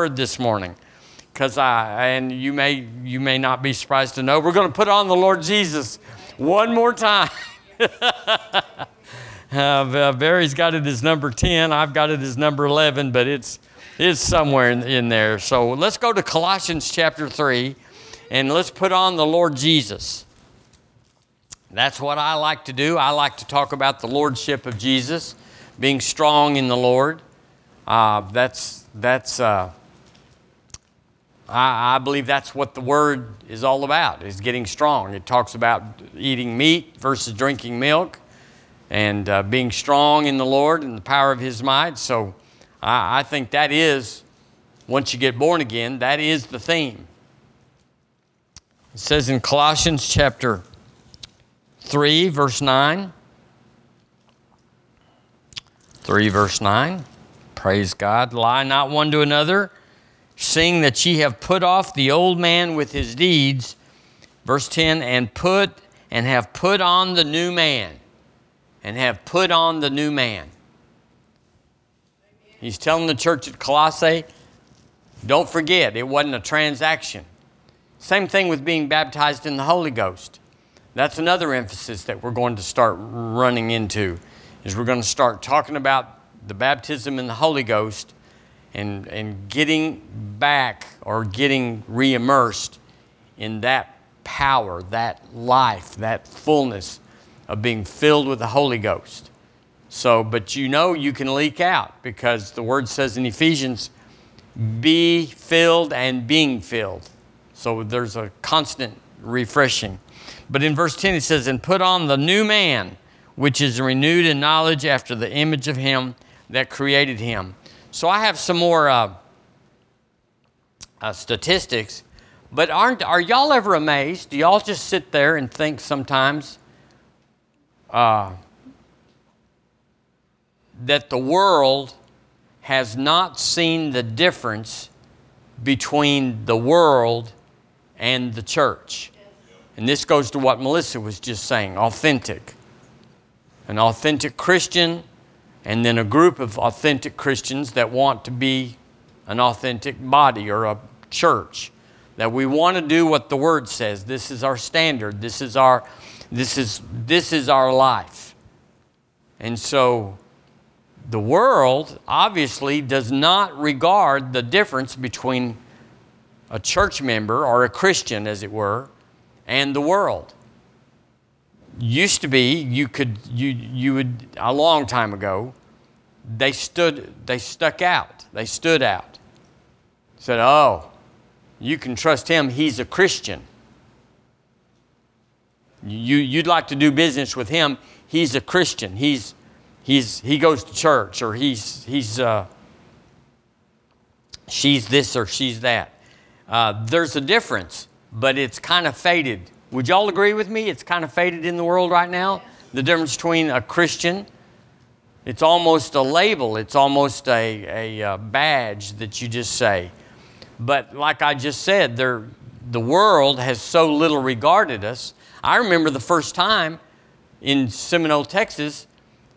word this morning because I and you may you may not be surprised to know we're going to put on the Lord Jesus one more time. uh, Barry's got it as number ten. I've got it as number eleven, but it's it's somewhere in, in there. So let's go to Colossians chapter three, and let's put on the Lord Jesus. That's what I like to do. I like to talk about the lordship of Jesus, being strong in the Lord. Uh, that's that's. Uh, I, I, believe that's what the word is all about. Is getting strong. It talks about eating meat versus drinking milk, and uh, being strong in the Lord and the power of His might. So, I, I think that is once you get born again, that is the theme. It says in Colossians chapter 3, verse 9. 3, verse 9. Praise God. Lie not one to another, seeing that ye have put off the old man with his deeds. Verse 10 and put and have put on the new man. And have put on the new man. He's telling the church at Colossae, don't forget, it wasn't a transaction. Same thing with being baptized in the Holy Ghost. That's another emphasis that we're going to start running into is we're going to start talking about the baptism in the Holy Ghost and, and getting back or getting re-immersed in that power, that life, that fullness of being filled with the Holy Ghost. So, but you know you can leak out because the word says in Ephesians, be filled and being filled. So there's a constant refreshing. But in verse 10, it says, And put on the new man, which is renewed in knowledge after the image of him that created him. So I have some more uh, uh, statistics, but aren't, are y'all ever amazed? Do y'all just sit there and think sometimes uh, that the world has not seen the difference between the world and the church? And this goes to what Melissa was just saying authentic. An authentic Christian, and then a group of authentic Christians that want to be an authentic body or a church. That we want to do what the Word says. This is our standard. This is our, this is, this is our life. And so the world obviously does not regard the difference between a church member or a Christian, as it were, and the world. Used to be, you could, you, you would, a long time ago, they stood, they stuck out. They stood out. Said, oh, you can trust him, he's a Christian. You, you'd like to do business with him, he's a Christian. He's, he's, he goes to church, or he's, he's, uh, she's this or she's that. Uh, there's a difference but it's kind of faded. Would y'all agree with me? It's kind of faded in the world right now. The difference between a Christian, it's almost a label, it's almost a, a, a badge that you just say. But like I just said, the world has so little regarded us. I remember the first time in Seminole, Texas,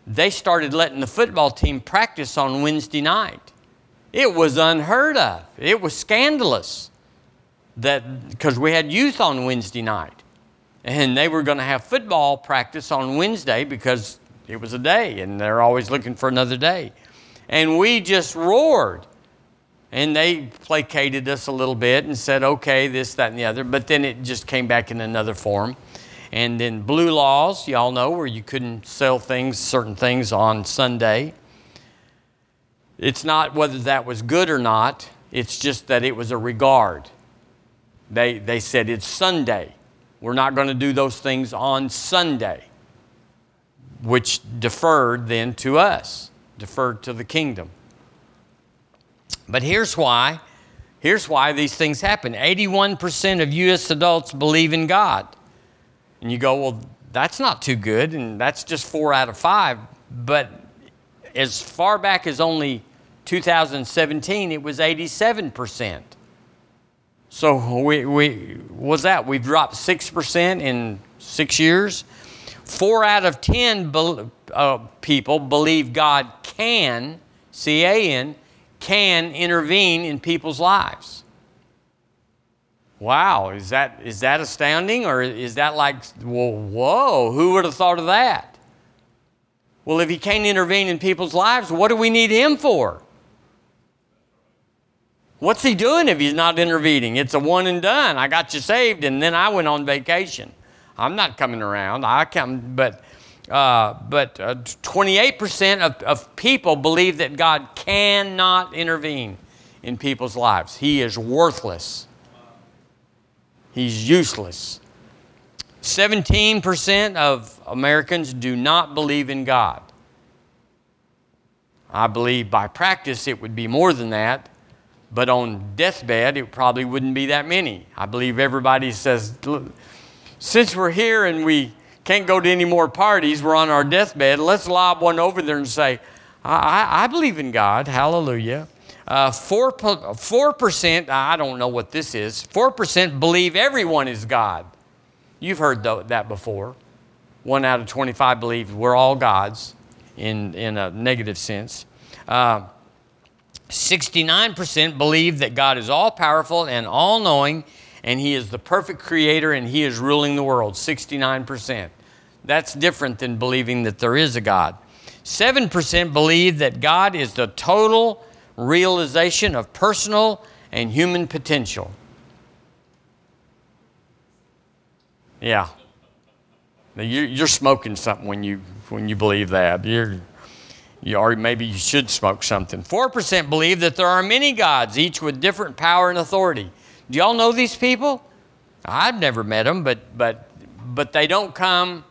they started letting the football team practice on Wednesday night. It was unheard of, it was scandalous that because we had youth on Wednesday night, and they were going to have football practice on Wednesday because it was a day, and they're always looking for another day. And we just roared. And they placated us a little bit and said, okay, this, that, and the other. But then it just came back in another form. And then blue laws, y'all know, where you couldn't sell things, certain things on Sunday. It's not whether that was good or not, it's just that it was a regard. They, they said, It's Sunday. We're not going to do those things on Sunday, which deferred then to us, deferred to the kingdom. But here's why. Here's why these things happen 81% of U.S. adults believe in God. And you go, well, that's not too good, and that's just four out of five. But as far back as only 2017, it was 87%. So we, we what's that? We've dropped 6% in six years. Four out of 10 be, uh, people believe God can, C A N, can intervene in people's lives. Wow, is that, is that astounding? Or is that like, well, whoa, who would have thought of that? Well, if he can't intervene in people's lives, what do we need him for? What's he doing if he's not intervening? It's a one and done. I got you saved, and then I went on vacation. I'm not coming around. I come, but uh, but uh, 28% of, of people believe that God cannot intervene in people's lives. He is worthless. He's useless. 17% of Americans do not believe in God. I believe by practice it would be more than that, but on deathbed it probably wouldn't be that many. I believe everybody says, since we're here and we can't go to any more parties, we're on our deathbed, let's lob one over there and say, I, I believe in God, hallelujah. Uh, 4, 4%, I don't know what this is, 4% believe everyone is God. You've heard that before. One out of 25 believe we're all gods in, in a negative sense. Uh, 69% believe that God is all powerful and all knowing, and He is the perfect creator and He is ruling the world. 69%. That's different than believing that there is a God. 7% believe that God is the total realization of personal and human potential. Yeah. You're smoking something when you, when you believe that. You're, you, or maybe you should smoke something. 4% believe that there are many gods, each with different power and authority. Do y'all know these people? I've never met them, but, but, but they don't come,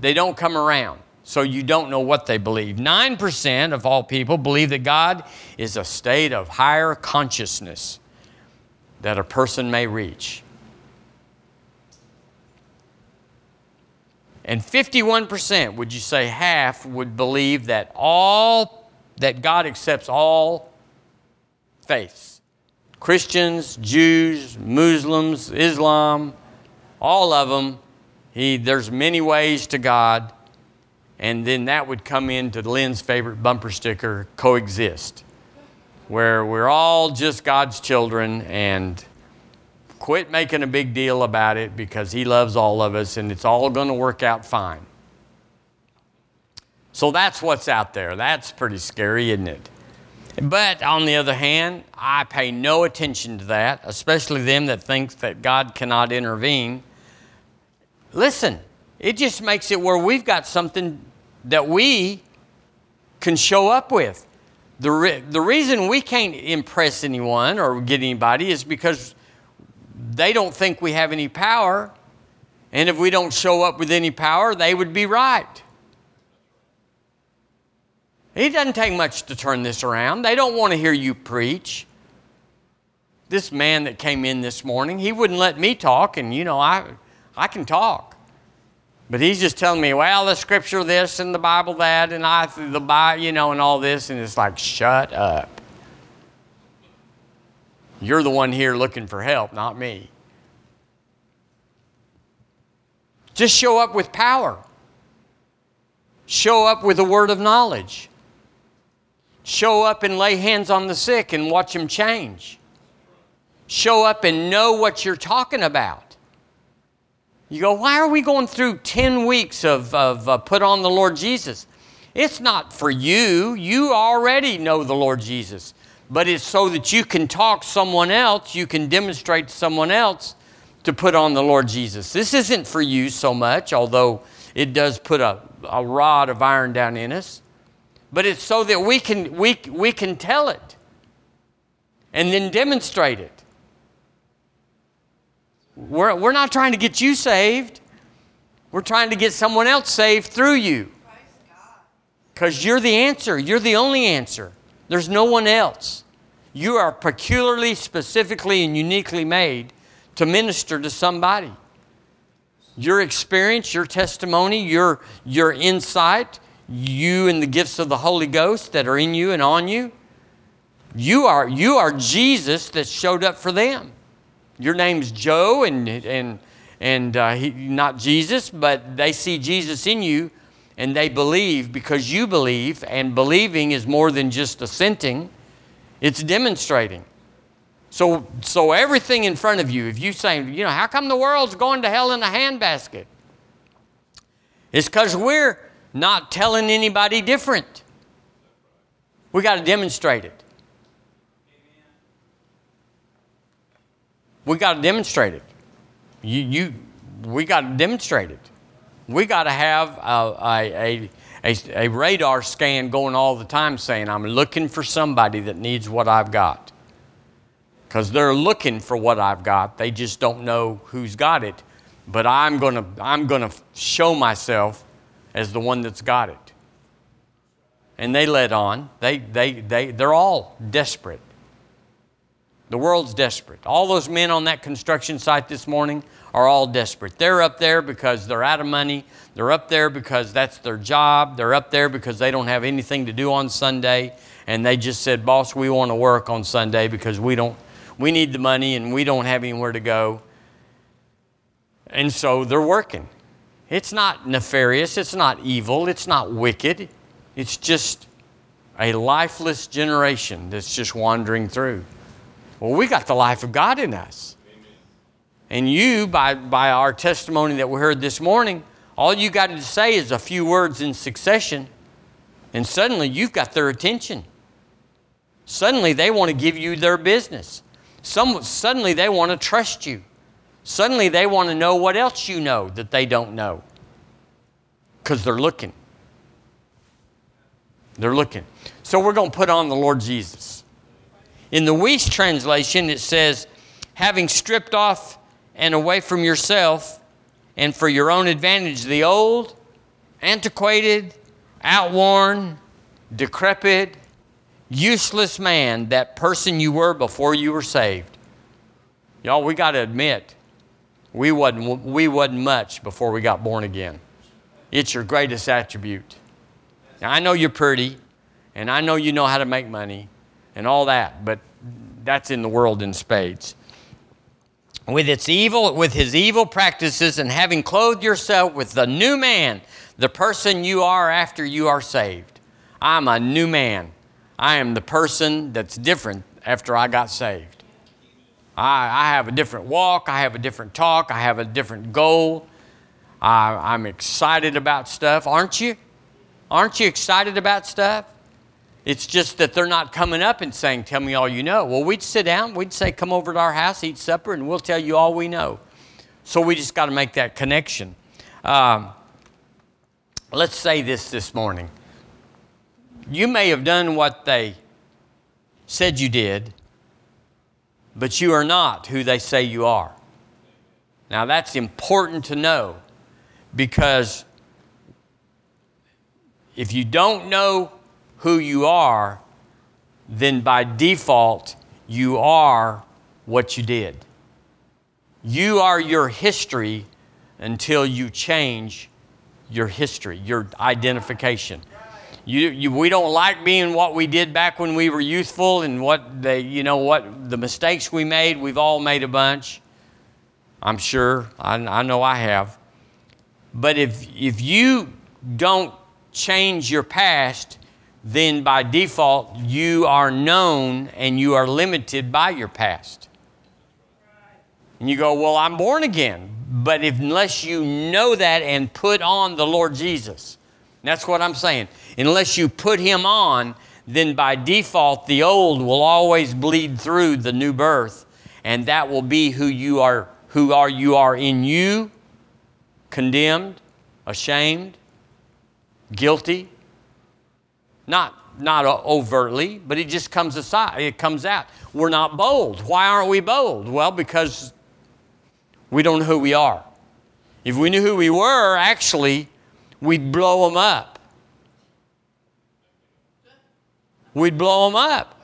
they don't come around so you don't know what they believe. 9% of all people believe that God is a state of higher consciousness that a person may reach. And 51%, would you say half, would believe that all that God accepts all faiths. Christians, Jews, Muslims, Islam, all of them. He, there's many ways to God and then that would come into Lynn's favorite bumper sticker, coexist, where we're all just God's children and quit making a big deal about it because He loves all of us and it's all going to work out fine. So that's what's out there. That's pretty scary, isn't it? But on the other hand, I pay no attention to that, especially them that think that God cannot intervene. Listen, it just makes it where we've got something that we can show up with. The, re- the reason we can't impress anyone or get anybody is because they don't think we have any power. And if we don't show up with any power, they would be right. It doesn't take much to turn this around. They don't want to hear you preach. This man that came in this morning, he wouldn't let me talk, and you know, I, I can talk. But he's just telling me, well, the scripture this and the Bible that, and I the Bible, you know, and all this, and it's like, shut up. You're the one here looking for help, not me. Just show up with power. Show up with a word of knowledge. Show up and lay hands on the sick and watch them change. Show up and know what you're talking about. You go, why are we going through 10 weeks of, of uh, put on the Lord Jesus? It's not for you. You already know the Lord Jesus. But it's so that you can talk someone else, you can demonstrate to someone else to put on the Lord Jesus. This isn't for you so much, although it does put a, a rod of iron down in us. But it's so that we can, we, we can tell it and then demonstrate it. We're, we're not trying to get you saved. We're trying to get someone else saved through you. Because you're the answer. You're the only answer. There's no one else. You are peculiarly, specifically, and uniquely made to minister to somebody. Your experience, your testimony, your, your insight, you and the gifts of the Holy Ghost that are in you and on you, you are, you are Jesus that showed up for them. Your name's Joe, and, and, and uh, he, not Jesus, but they see Jesus in you and they believe because you believe, and believing is more than just assenting, It's demonstrating. So, so everything in front of you, if you say, you know, how come the world's going to hell in a handbasket? It's because we're not telling anybody different. We got to demonstrate it. We got to demonstrate it. You, you, we got to demonstrate it. We got to have a, a, a, a, radar scan going all the time saying, I'm looking for somebody that needs what I've got. Because they're looking for what I've got. They just don't know who's got it. But I'm going to I'm going to show myself as the one that's got it. And they let on. They, they, they, they're all desperate. The world's desperate. All those men on that construction site this morning are all desperate. They're up there because they're out of money. They're up there because that's their job. They're up there because they don't have anything to do on Sunday. And they just said, Boss, we want to work on Sunday because we don't we need the money and we don't have anywhere to go. And so they're working. It's not nefarious, it's not evil, it's not wicked. It's just a lifeless generation that's just wandering through. Well, we got the life of God in us. And you, by, by our testimony that we heard this morning, all you got to say is a few words in succession, and suddenly you've got their attention. Suddenly they want to give you their business. Some, suddenly they want to trust you. Suddenly they want to know what else you know that they don't know because they're looking. They're looking. So we're going to put on the Lord Jesus. In the Wuest translation, it says, having stripped off and away from yourself and for your own advantage the old, antiquated, outworn, decrepit, useless man, that person you were before you were saved. Y'all, we got to admit, we wasn't, we wasn't much before we got born again. It's your greatest attribute. Now, I know you're pretty, and I know you know how to make money, and all that, but that's in the world in spades. With its evil, with his evil practices, and having clothed yourself with the new man, the person you are after you are saved. I'm a new man. I am the person that's different after I got saved. I, I have a different walk, I have a different talk, I have a different goal. I, I'm excited about stuff. Aren't you? Aren't you excited about stuff? It's just that they're not coming up and saying, Tell me all you know. Well, we'd sit down, we'd say, Come over to our house, eat supper, and we'll tell you all we know. So we just got to make that connection. Um, let's say this this morning. You may have done what they said you did, but you are not who they say you are. Now, that's important to know because if you don't know who you are, then by default, you are what you did. You are your history until you change your history, your identification. You, you, we don't like being what we did back when we were youthful and what you know, what the mistakes we made. We've all made a bunch. I'm sure. I, I know I have. But if, if you don't change your past, then by default, you are known and you are limited by your past. And you go, Well, I'm born again. But if, unless you know that and put on the Lord Jesus, that's what I'm saying. Unless you put Him on, then by default, the old will always bleed through the new birth, and that will be who you are, who are you are in you condemned, ashamed, guilty. Not, not overtly, but it just comes aside, it comes out. We're not bold. Why aren't we bold? Well, because we don't know who we are. If we knew who we were, actually, we'd blow them up. We'd blow them up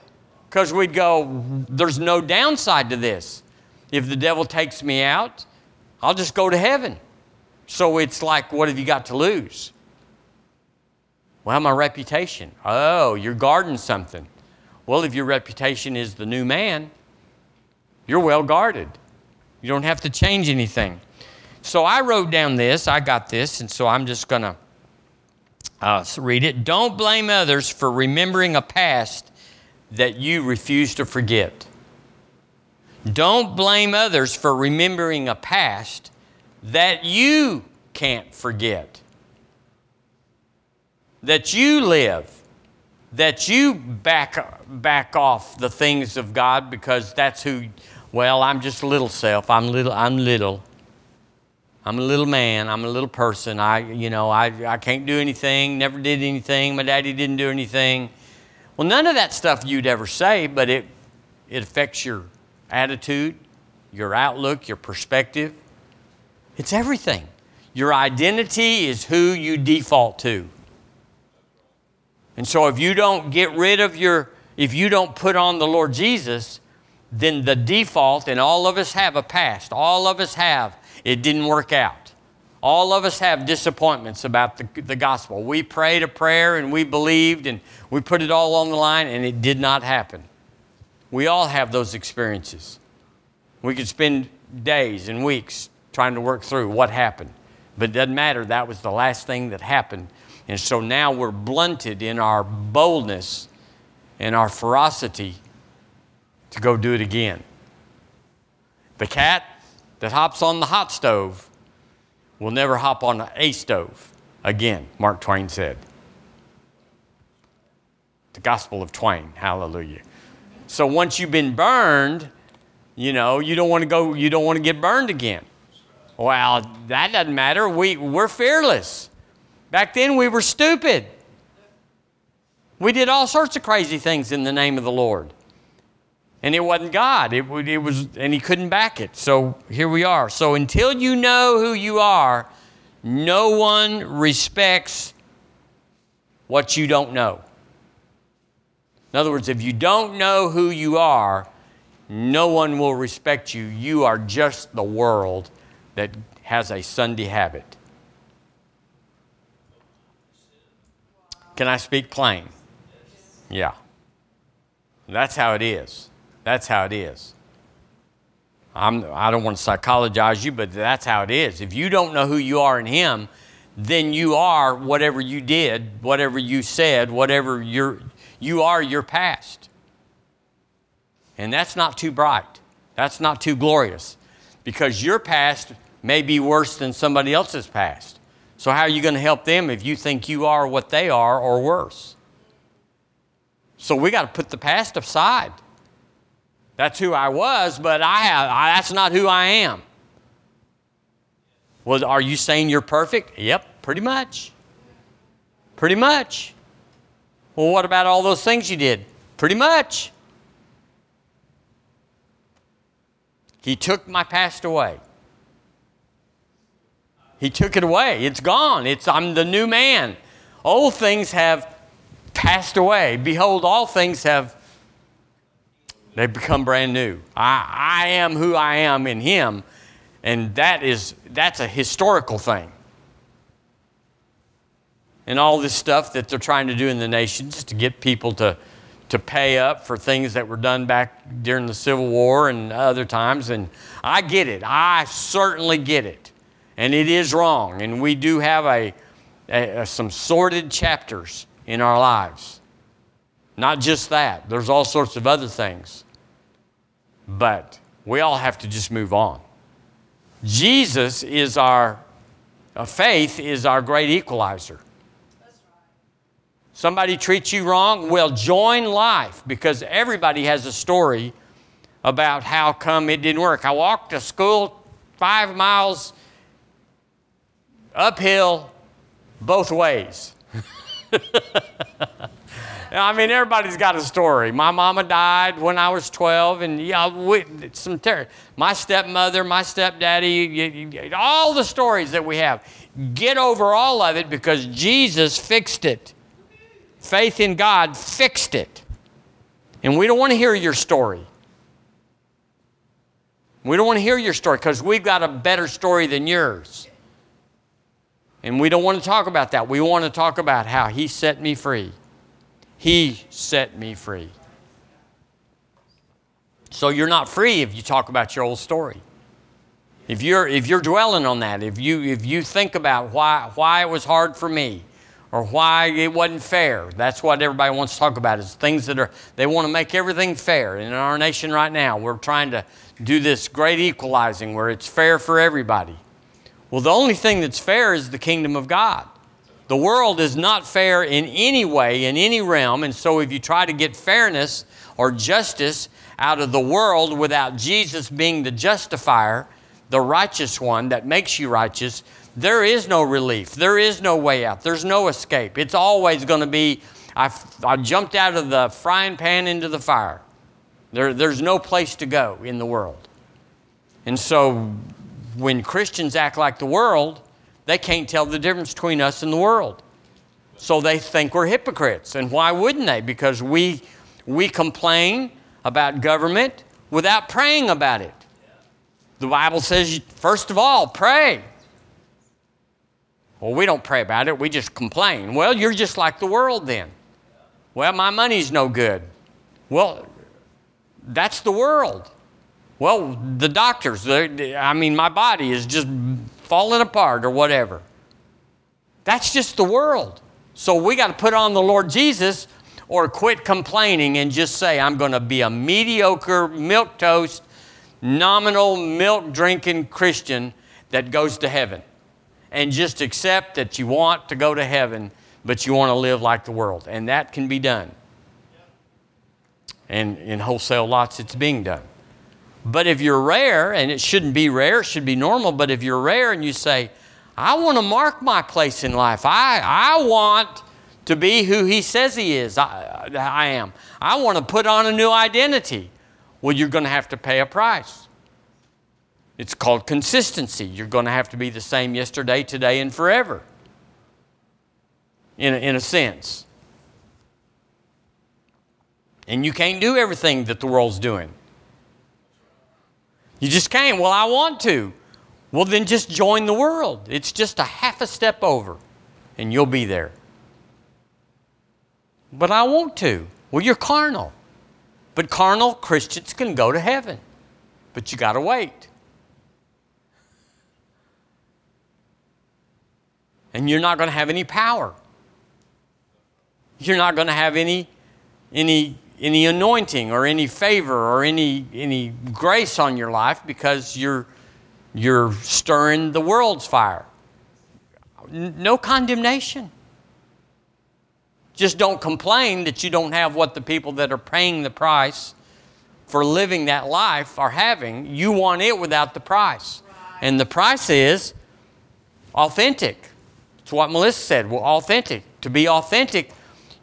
because we'd go, there's no downside to this. If the devil takes me out, I'll just go to heaven. So it's like, what have you got to lose? Well, my reputation. Oh, you're guarding something. Well, if your reputation is the new man, you're well guarded. You don't have to change anything. So I wrote down this, I got this, and so I'm just going to uh, read it. Don't blame others for remembering a past that you refuse to forget. Don't blame others for remembering a past that you can't forget. That you live, that you back, back off the things of God because that's who, well, I'm just a little self. I'm little, I'm little. I'm a little man. I'm a little person. I, you know, I, I can't do anything, never did anything. My daddy didn't do anything. Well, none of that stuff you'd ever say, but it, it affects your attitude, your outlook, your perspective. It's everything. Your identity is who you default to. And so if you don't get rid of your, if you don't put on the Lord Jesus, then the default, and all of us have a past, all of us have, it didn't work out. All of us have disappointments about the, the gospel. We prayed a prayer and we believed and we put it all on the line and it did not happen. We all have those experiences. We could spend days and weeks trying to work through what happened. But it doesn't matter. That was the last thing that happened. And so now we're blunted in our boldness and our ferocity to go do it again. The cat that hops on the hot stove will never hop on a stove again, Mark Twain said. The Gospel of Twain, hallelujah. So once you've been burned, you know, you don't want to go, you don't want to get burned again. Well, that doesn't matter. We, we're fearless. Back then, we were stupid. We did all sorts of crazy things in the name of the Lord. And it wasn't God. It, it was, and He couldn't back it. So here we are. So until you know who you are, no one respects what you don't know. In other words, if you don't know who you are, no one will respect you. You are just the world that has a Sunday habit. Can I speak plain? Yeah. That's how it is. That's how it is. I'm, I don't want to psychologize you, but that's how it is. If you don't know who you are in Him, then you are whatever you did, whatever you said, whatever you're, you are your past. And that's not too bright. That's not too glorious because your past may be worse than somebody else's past. So, how are you going to help them if you think you are what they are or worse? So, we got to put the past aside. That's who I was, but I have, I, that's not who I am. Well, are you saying you're perfect? Yep, pretty much. Pretty much. Well, what about all those things you did? Pretty much. He took my past away. He took it away. It's gone. It's I'm the new man. Old things have passed away. Behold, all things have they become brand new. I, I am who I am in him, and that is that's a historical thing and all this stuff that they're trying to do in the nations to get people to, to pay up for things that were done back during the Civil War and other times. And I get it. I certainly get it. And it is wrong. And we do have a, a, some sordid chapters in our lives. Not just that, there's all sorts of other things. But we all have to just move on. Jesus is our, faith is our great equalizer. Somebody treats you wrong? Well, join life because everybody has a story about how come it didn't work. I walked to school five miles uphill both ways. I mean, everybody's got a story. My mama died when I was 12, and yeah, we, some ter- my stepmother, my stepdaddy, all the stories that we have. Get over all of it because Jesus fixed it. Faith in God fixed it. And we don't want to hear your story. We don't want to hear your story because we've got a better story than yours. And we don't want to talk about that. We want to talk about how He set me free. He set me free. So you're not free if you talk about your old story. If you're, if you're dwelling on that, if you, if you think about why, why it was hard for me, or why it wasn't fair. That's what everybody wants to talk about is things that are they want to make everything fair. And in our nation right now, we're trying to do this great equalizing where it's fair for everybody. Well, the only thing that's fair is the kingdom of God. The world is not fair in any way, in any realm, and so if you try to get fairness or justice out of the world without Jesus being the justifier, the righteous one that makes you righteous, there is no relief. There is no way out. There's no escape. It's always going to be, I, I jumped out of the frying pan into the fire. There, there's no place to go in the world. And so when Christians act like the world, they can't tell the difference between us and the world. So they think we're hypocrites. And why wouldn't they? Because we, we complain about government without praying about it. The Bible says, first of all, pray. Well, we don't pray about it, we just complain. Well, you're just like the world then. Well, my money's no good. Well, that's the world. Well, the doctors, I mean, my body is just falling apart or whatever. That's just the world. So we got to put on the Lord Jesus or quit complaining and just say, I'm going to be a mediocre, milk toast, nominal, milk drinking Christian that goes to heaven and just accept that you want to go to heaven, but you want to live like the world. And that can be done. And in wholesale lots, it's being done. But if you're rare, and it shouldn't be rare, it should be normal, but if you're rare and you say, I want to mark my place in life, I, I want to be who he says he is, I, I am. I want to put on a new identity. Well, you're going to have to pay a price. It's called consistency. You're going to have to be the same yesterday, today, and forever, in a, in a sense. And you can't do everything that the world's doing. You just can't. Well, I want to. Well, then just join the world. It's just a half a step over, and you'll be there. But I want to. Well, you're carnal. But carnal Christians can go to heaven. But you got to wait. and you're not going to have any power. You're not going to have any, any, any anointing or any favor or any, any grace on your life because you're, you're stirring the world's fire. No condemnation. Just don't complain that you don't have what the people that are paying the price for living that life are having. You want it without the price. And the price is authentic. It's what Melissa said. Well, authentic. To be authentic,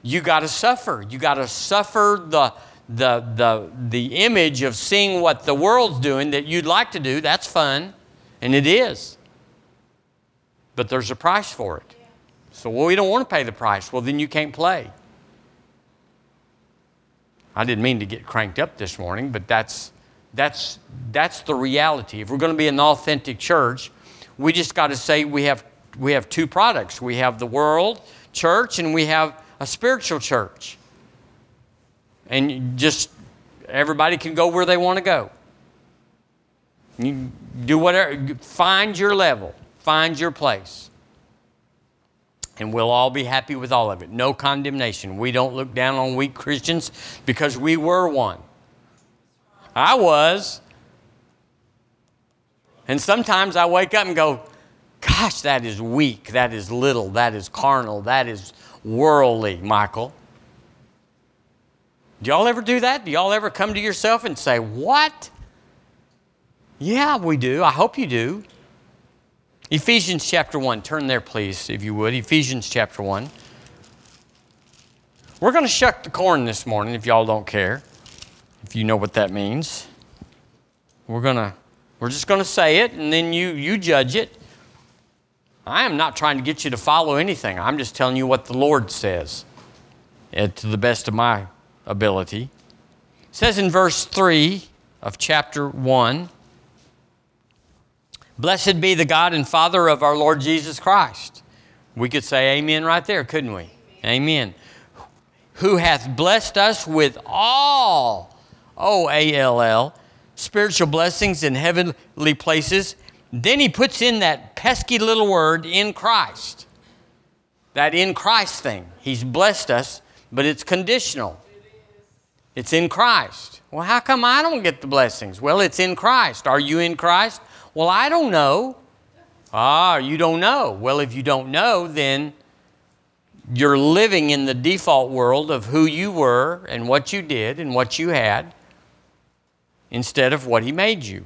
you got to suffer. You got to suffer the, the, the, the image of seeing what the world's doing that you'd like to do. That's fun, and it is. But there's a price for it. So, well, we don't want to pay the price. Well, then you can't play. I didn't mean to get cranked up this morning, but that's, that's, that's the reality. If we're going to be an authentic church, we just got to say we have we have two products we have the world church and we have a spiritual church. And just everybody can go where they want to go. You do whatever, find your level, find your place. And we'll all be happy with all of it. No condemnation. We don't look down on weak Christians because we were one. I was. And sometimes I wake up and go, Gosh, that is weak. That is little. That is carnal. That is worldly, Michael. Do y'all ever do that? Do y'all ever come to yourself and say, What? Yeah, we do. I hope you do. Ephesians chapter 1. Turn there, please, if you would. Ephesians chapter 1. We're going to shuck the corn this morning if y'all don't care, if you know what that means. We're going to. We're just going to say it, and then you, you judge it. I am not trying to get you to follow anything. I'm just telling you what the Lord says uh, to the best of my ability. It says in verse 3 of chapter 1 Blessed be the God and Father of our Lord Jesus Christ. We could say amen right there, couldn't we? Amen. Who hath blessed us with all, O A L L, spiritual blessings in heavenly places then he puts in that pesky little word in Christ. that in Christ thing. He's blessed us, but it's conditional. It's in Christ. Well, how come I don't get the blessings? Well, it's in Christ. Are you in Christ? Well, I don't know. Ah, you don't know. Well, if you don't know, then you're living in the default world of who you were and what you did and what you had instead of what He made you.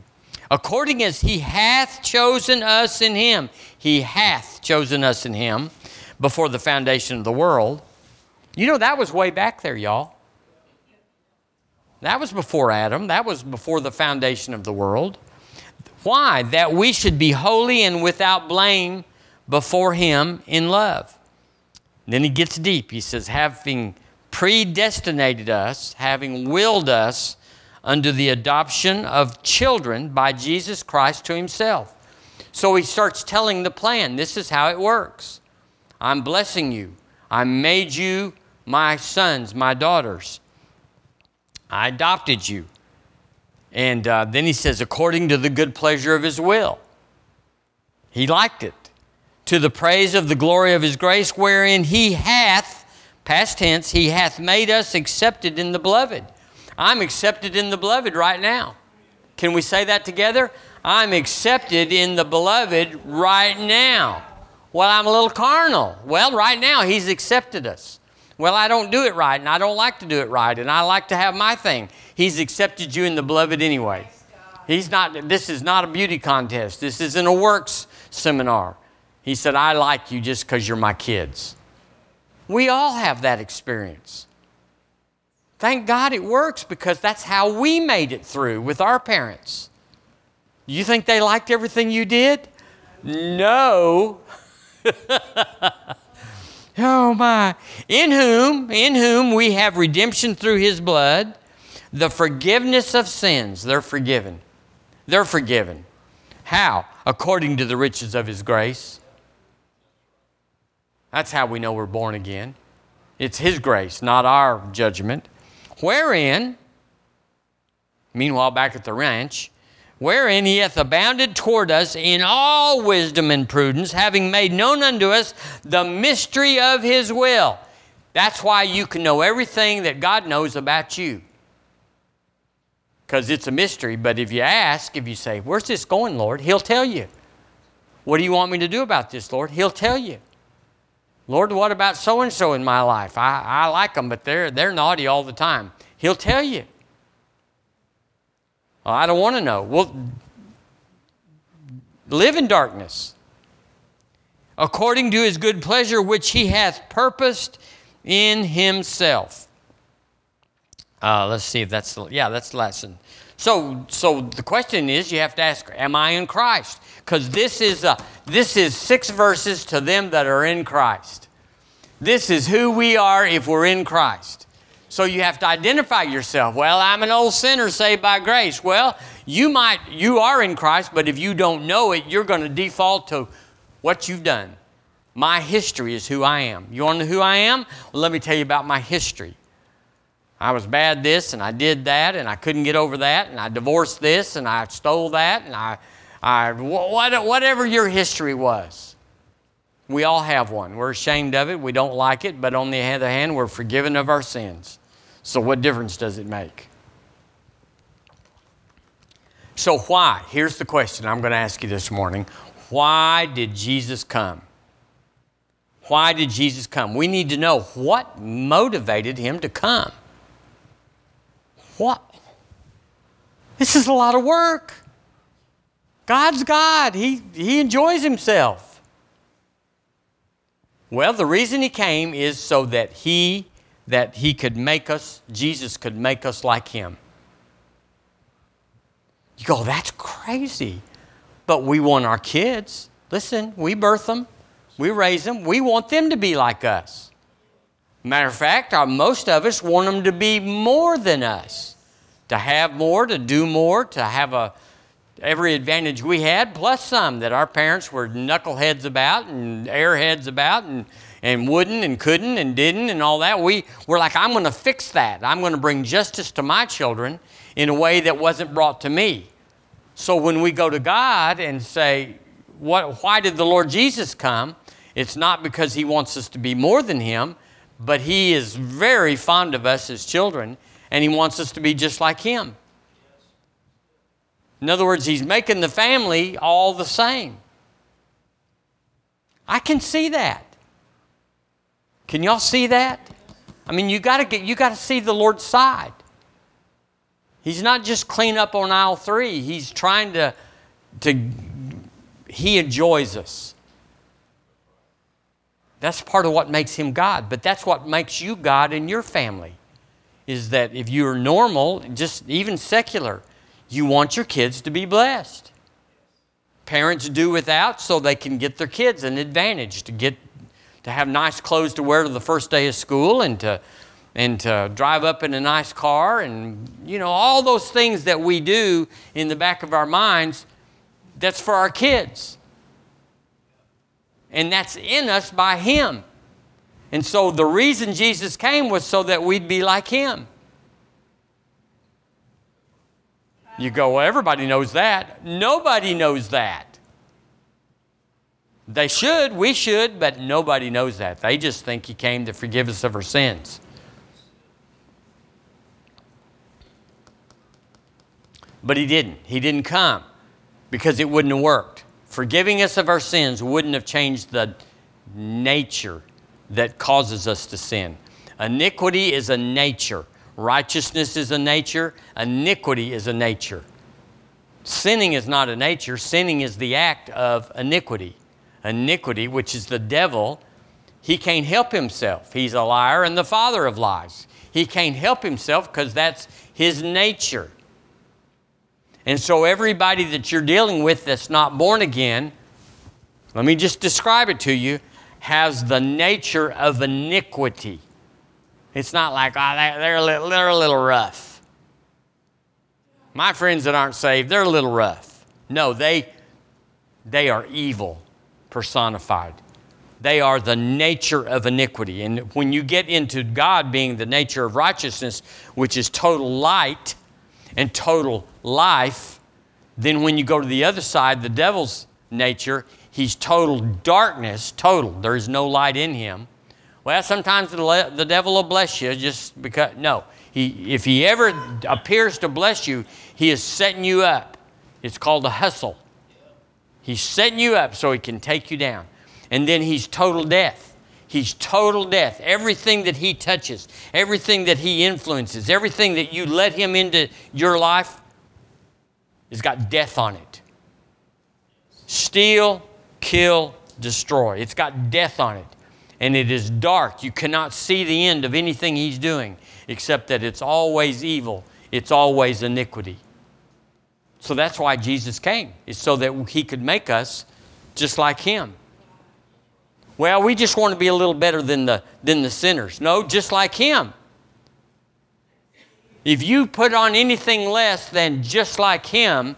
According as He hath chosen us in Him, He hath chosen us in Him before the foundation of the world. You know, that was way back there, y'all. That was before Adam, that was before the foundation of the world. Why? That we should be holy and without blame before Him in love. Then he gets deep. He says, having predestinated us, having willed us unto the adoption of children by Jesus Christ to himself. So he starts telling the plan. This is how it works. I'm blessing you. I made you my sons, my daughters. I adopted you. And uh, then he says, according to the good pleasure of his will. He liked it to the praise of the glory of his grace, wherein he hath, past tense, he hath made us accepted in the beloved. I'm accepted in the beloved right now. Can we say that together? I'm accepted in the beloved right now. Well, I'm a little carnal. Well, right now, he's accepted us. Well, I don't do it right, and I don't like to do it right, and I like to have my thing. He's accepted you in the beloved anyway. He's not, this is not a beauty contest. This isn't a works seminar. He said, I like you just because you're my kids. We all have that experience. Thank God it works because that's how we made it through with our parents. You think they liked everything you did? No. oh my. In whom, in whom we have redemption through his blood, the forgiveness of sins. They're forgiven. They're forgiven. How? According to the riches of his grace that's how we know we're born again. It's His grace, not our judgment. Wherein, meanwhile, back at the ranch, wherein He hath abounded toward us in all wisdom and prudence, having made known unto us the mystery of His will. That's why you can know everything that God knows about you. Because it's a mystery. But if you ask, if you say, Where's this going, Lord? He'll tell you. What do you want me to do about this, Lord? He'll tell you. Lord, what about so and so in my life? I, I like them, but they're, they're naughty all the time. He'll tell you. Well, I don't want to know. Well, live in darkness according to his good pleasure, which he hath purposed in himself. Uh, let's see if that's the, yeah, that's the lesson. So, so the question is, you have to ask, am I in Christ? Because this is a, this is six verses to them that are in Christ. This is who we are if we're in Christ. So you have to identify yourself. Well, I'm an old sinner saved by grace. Well, you might you are in Christ, but if you don't know it, you're going to default to what you've done. My history is who I am. You want to know who I am? Well, let me tell you about my history. I was bad this and I did that and I couldn't get over that and I divorced this and I stole that and I, I whatever your history was. We all have one. We're ashamed of it. We don't like it, but on the other hand, we're forgiven of our sins. So, what difference does it make? So, why? Here's the question I'm going to ask you this morning. Why did Jesus come? Why did Jesus come? We need to know what motivated him to come. What? This is a lot of work. God's God. He, he enjoys himself. Well, the reason he came is so that he that he could make us, Jesus could make us like him. You go, that's crazy. But we want our kids. Listen, we birth them, we raise them, we want them to be like us. Matter of fact, our, most of us want them to be more than us, to have more, to do more, to have a, every advantage we had, plus some that our parents were knuckleheads about and airheads about and, and wouldn't and couldn't and didn't and all that. We were like, I'm going to fix that. I'm going to bring justice to my children in a way that wasn't brought to me. So when we go to God and say, what, why did the Lord Jesus come? It's not because He wants us to be more than Him, but He is very fond of us as children, and He wants us to be just like Him. In other words, He's making the family all the same. I can see that. Can y'all see that? I mean, you got to get you got to see the Lord's side. He's not just clean up on aisle three. He's trying to to he enjoys us. That's part of what makes him God, but that's what makes you God in your family. Is that if you're normal, just even secular, you want your kids to be blessed. Parents do without so they can get their kids an advantage to get to have nice clothes to wear to the first day of school and to and to drive up in a nice car and you know all those things that we do in the back of our minds that's for our kids. And that's in us by him. And so the reason jesus came was so that we'd be like him you go well everybody knows that nobody knows that they should, we should, but nobody knows that. They just think He came to forgive us of our sins. But He didn't. He didn't come because it wouldn't have worked. Forgiving us of our sins wouldn't have changed the nature that causes us to sin. Iniquity is a nature, righteousness is a nature, iniquity is a nature. Sinning is not a nature, sinning is the act of iniquity iniquity, which is the devil, he can't help himself. He's a liar and the father of lies. He can't help himself because that's his nature. And so, everybody that you're dealing with that's not born again, let me just describe it to you, has the nature of iniquity. It's not like, oh, they're a little, they're a little rough. My friends that aren't saved, they're a little rough. No, they, they are evil personified. They are the nature of iniquity. And when you get into God being the nature of righteousness, which is total light and total life, then when you go to the other side, the devil's nature, he's total darkness, total. There is no light in him. Well, sometimes the, devil will bless you just because, no. He, if he ever appears to bless you, he is setting you up. It's called a hustle. He's setting you up so he can take you down. And then he's total death. He's total death. Everything that he touches, everything that he influences, everything that you let him into your life has got death on it. Steal, kill, destroy. It's got death on it. And it is dark. You cannot see the end of anything he's doing except that it's always evil, it's always iniquity. So that's why Jesus came, is so that he could make us just like him. Well, we just want to be a little better than the, than the sinners. No, just like him. If you put on anything less than just like him,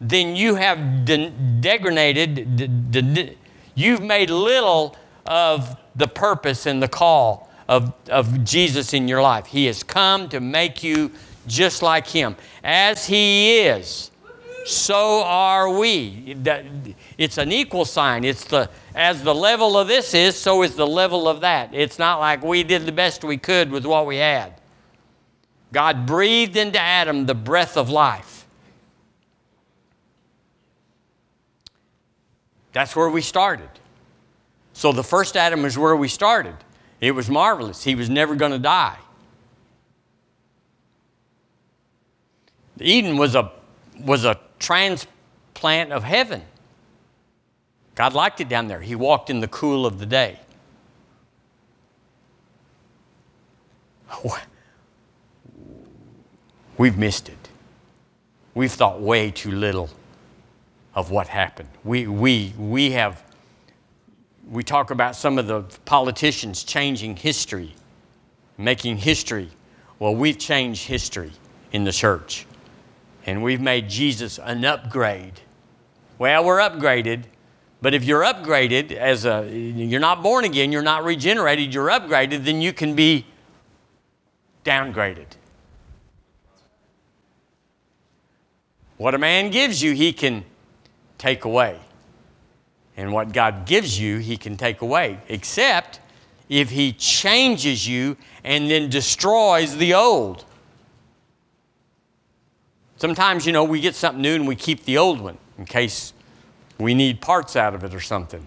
then you have de- degraded, de- de- you've made little of the purpose and the call of, of Jesus in your life. He has come to make you just like him. As he is, so are we. It's an equal sign. It's the as the level of this is, so is the level of that. It's not like we did the best we could with what we had. God breathed into Adam the breath of life. That's where we started. So the first Adam is where we started. It was marvelous. He was never going to die. Eden was a was a transplant of heaven. God liked it down there. He walked in the cool of the day. We've missed it. We've thought way too little of what happened. We, we, we have, we talk about some of the politicians changing history, making history. Well, we've changed history in the church and we've made Jesus an upgrade. Well, we're upgraded, but if you're upgraded as a you're not born again, you're not regenerated, you're upgraded, then you can be downgraded. What a man gives you, he can take away. And what God gives you, He can take away, except if He changes you and then destroys the old. Sometimes, you know, we get something new and we keep the old one in case we need parts out of it or something.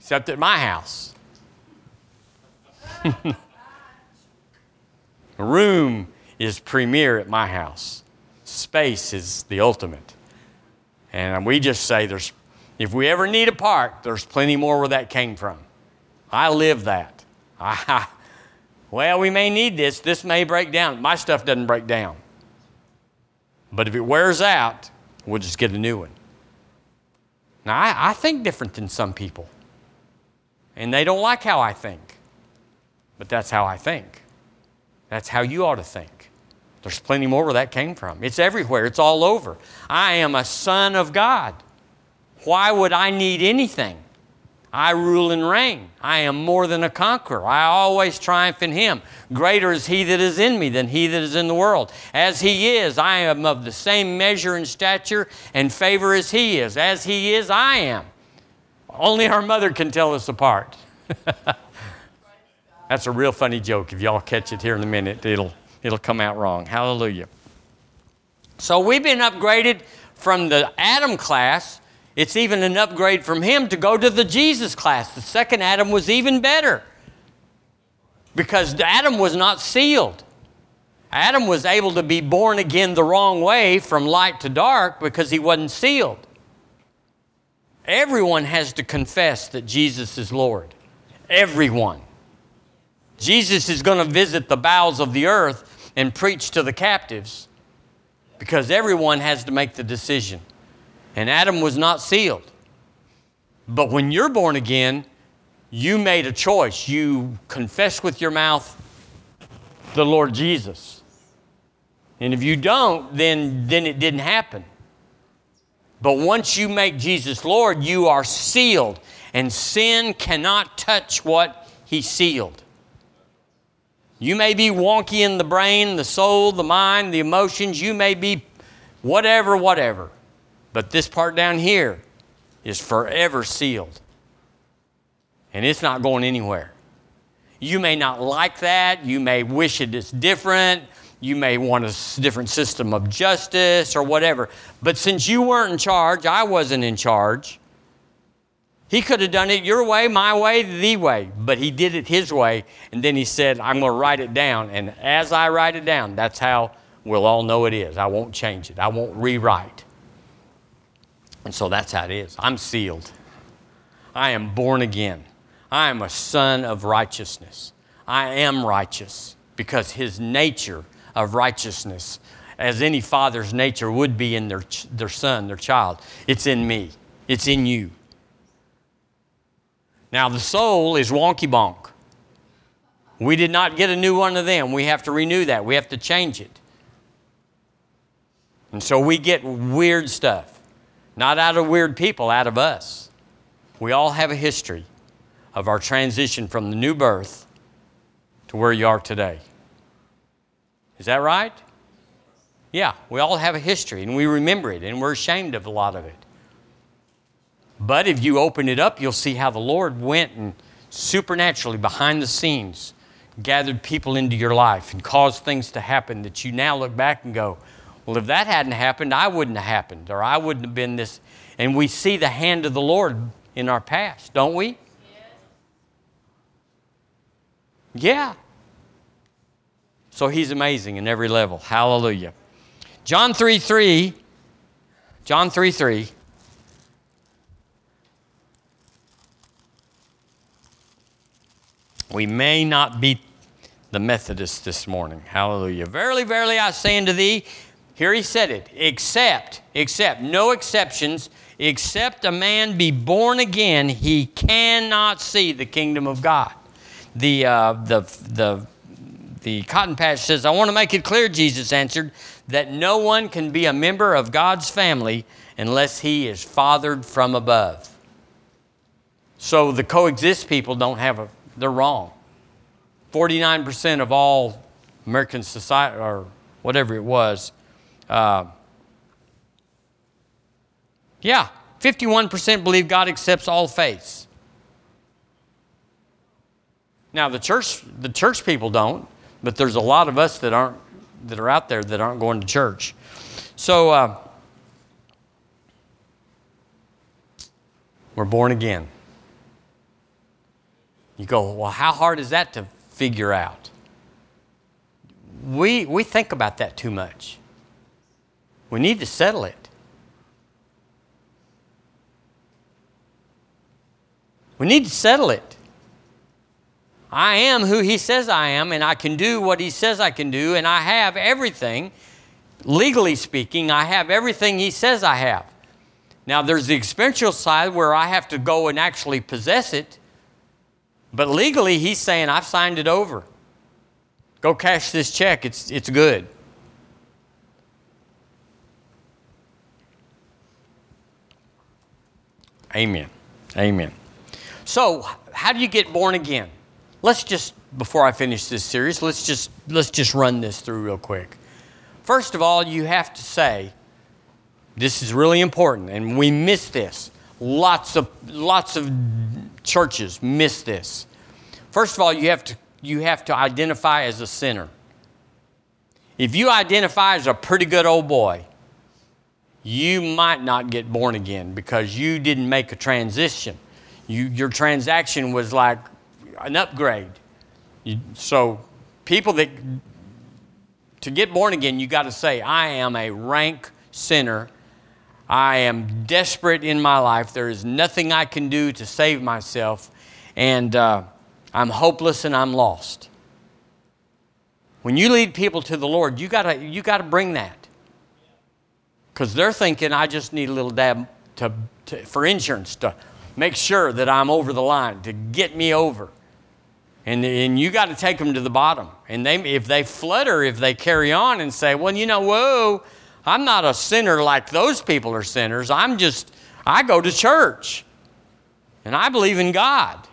Except at my house. room is premier at my house. Space is the ultimate. And we just say there's if we ever need a part, there's plenty more where that came from. I live that. I, well, we may need this. This may break down. My stuff doesn't break down. But if it wears out, we'll just get a new one. Now, I, I think different than some people. And they don't like how I think. But that's how I think. That's how you ought to think. There's plenty more where that came from. It's everywhere, it's all over. I am a son of God. Why would I need anything? I rule and reign. I am more than a conqueror. I always triumph in Him. Greater is He that is in me than He that is in the world. As He is, I am of the same measure and stature and favor as He is. As He is, I am. Only our mother can tell us apart. That's a real funny joke. If y'all catch it here in a minute, it'll, it'll come out wrong. Hallelujah. So we've been upgraded from the Adam class it's even an upgrade from him to go to the Jesus class. The second Adam was even better because Adam was not sealed. Adam was able to be born again the wrong way from light to dark because he wasn't sealed. Everyone has to confess that Jesus is Lord. Everyone. Jesus is going to visit the bowels of the earth and preach to the captives because everyone has to make the decision and Adam was not sealed. But when you're born again, you made a choice. You confess with your mouth the Lord Jesus. And if you don't, then, then it didn't happen. But once you make Jesus Lord, you are sealed, and sin cannot touch what He sealed. You may be wonky in the brain, the soul, the mind, the emotions. You may be whatever, whatever. But this part down here is forever sealed. And it's not going anywhere. You may not like that. You may wish it is different. You may want a different system of justice or whatever. But since you weren't in charge, I wasn't in charge. He could have done it your way, my way, the way, but he did it his way. And then he said, I'm going to write it down. And as I write it down, that's how we'll all know it is. I won't change it, I won't rewrite. And so that's how it is. I'm sealed. I am born again. I am a son of righteousness. I am righteous because his nature of righteousness, as any father's nature would be in their, their son, their child, it's in me, it's in you. Now, the soul is wonky bonk. We did not get a new one of them. We have to renew that, we have to change it. And so we get weird stuff. Not out of weird people, out of us. We all have a history of our transition from the new birth to where you are today. Is that right? Yeah, we all have a history and we remember it and we're ashamed of a lot of it. But if you open it up, you'll see how the Lord went and supernaturally behind the scenes gathered people into your life and caused things to happen that you now look back and go, well, if that hadn't happened, I wouldn't have happened, or I wouldn't have been this. And we see the hand of the Lord in our past, don't we? Yeah. So he's amazing in every level. Hallelujah. John 3 3. John 3 3. We may not beat the Methodists this morning. Hallelujah. Verily, verily, I say unto thee, here he said it, except, except, no exceptions, except a man be born again, he cannot see the kingdom of God. The, uh, the, the, the cotton patch says, I want to make it clear, Jesus answered, that no one can be a member of God's family unless he is fathered from above. So the coexist people don't have a, they're wrong. 49% of all American society, or whatever it was, uh, yeah, 51% believe God accepts all faiths. Now the church, the church people don't, but there's a lot of us that aren't that are out there that aren't going to church. So uh, we're born again. You go, well, how hard is that to figure out? We, we think about that too much. We need to settle it. We need to settle it. I am who He says I am, and I can do what He says I can do, and I have everything. Legally speaking, I have everything He says I have. Now, there's the experiential side where I have to go and actually possess it, but legally, He's saying, I've signed it over. Go cash this check, it's, it's good. Amen. Amen. So, how do you get born again? Let's just before I finish this series, let's just let's just run this through real quick. First of all, you have to say this is really important and we miss this. Lots of lots of churches miss this. First of all, you have to you have to identify as a sinner. If you identify as a pretty good old boy, you might not get born again because you didn't make a transition. You, your transaction was like an upgrade. You, so, people that, to get born again, you got to say, I am a rank sinner. I am desperate in my life. There is nothing I can do to save myself. And uh, I'm hopeless and I'm lost. When you lead people to the Lord, you gotta, you gotta bring that. Because they're thinking, I just need a little dab to, to, for insurance to make sure that I'm over the line, to get me over. And, and you got to take them to the bottom. And they, if they flutter, if they carry on and say, well, you know, whoa, I'm not a sinner like those people are sinners. I'm just, I go to church and I believe in God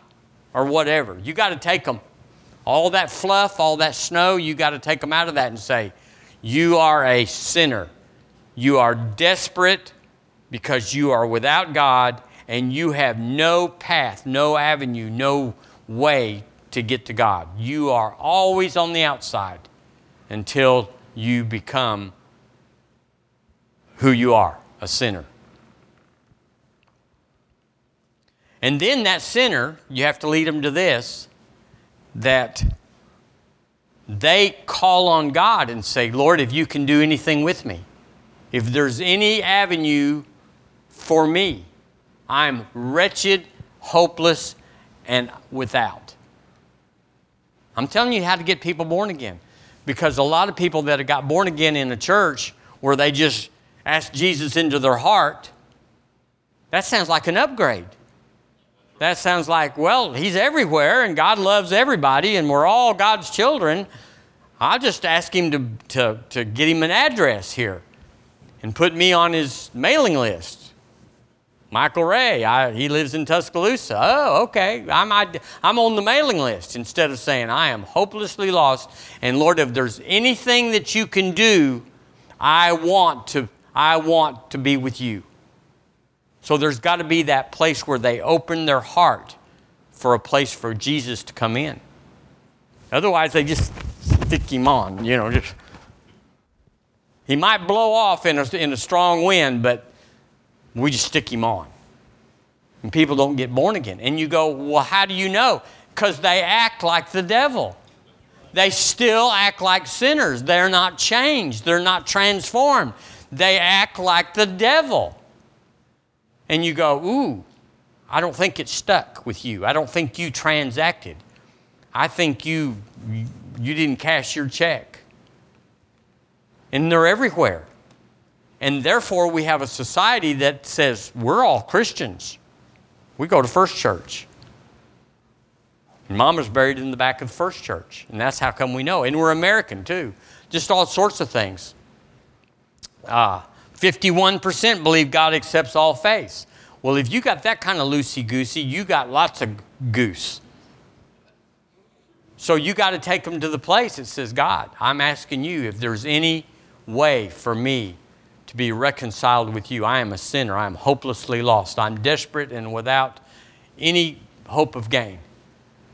or whatever. You got to take them. All that fluff, all that snow, you got to take them out of that and say, You are a sinner. You are desperate because you are without God and you have no path, no avenue, no way to get to God. You are always on the outside until you become who you are a sinner. And then that sinner, you have to lead them to this that they call on God and say, Lord, if you can do anything with me, if there's any avenue for me, I'm wretched, hopeless, and without. I'm telling you how to get people born again. Because a lot of people that have got born again in a church where they just ask Jesus into their heart, that sounds like an upgrade. That sounds like, well, He's everywhere and God loves everybody and we're all God's children. I'll just ask Him to, to, to get Him an address here and put me on His mailing list. Michael Ray, I, he lives in Tuscaloosa. Oh, okay. I'm, I, I'm on the mailing list instead of saying, I am hopelessly lost. And Lord, if there's anything that you can do, I want to, I want to be with you. So there's got to be that place where they open their heart for a place for Jesus to come in. Otherwise, they just stick him on, you know, just. He might blow off in a, in a strong wind, but we just stick him on. And people don't get born again. And you go, well, how do you know? Because they act like the devil. They still act like sinners. They're not changed, they're not transformed. They act like the devil and you go, ooh, I don't think it stuck with you. I don't think you transacted. I think you, you didn't cash your check. And they're everywhere. And therefore, we have a society that says we're all Christians. We go to First Church. And Mama's buried in the back of the First Church. And that's how come we know. And we're American too. Just all sorts of things. Ah, 51% believe God accepts all faiths. Well, if you got that kind of loosey goosey, you got lots of goose. So you got to take them to the place that says, God, I'm asking you if there's any way for me to be reconciled with you. I am a sinner. I am hopelessly lost. I'm desperate and without any hope of gain.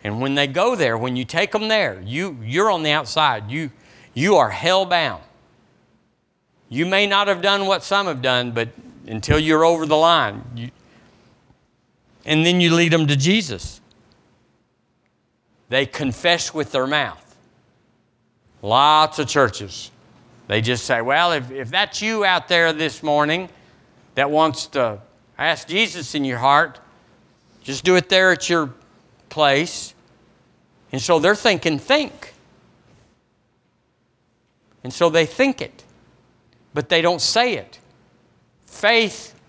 And when they go there, when you take them there, you, you're on the outside. You, you are hell bound. You may not have done what some have done, but until you're over the line, you, and then you lead them to Jesus. They confess with their mouth. Lots of churches, they just say, Well, if, if that's you out there this morning that wants to ask Jesus in your heart, just do it there at your place. And so they're thinking, think. And so they think it, but they don't say it. Faith,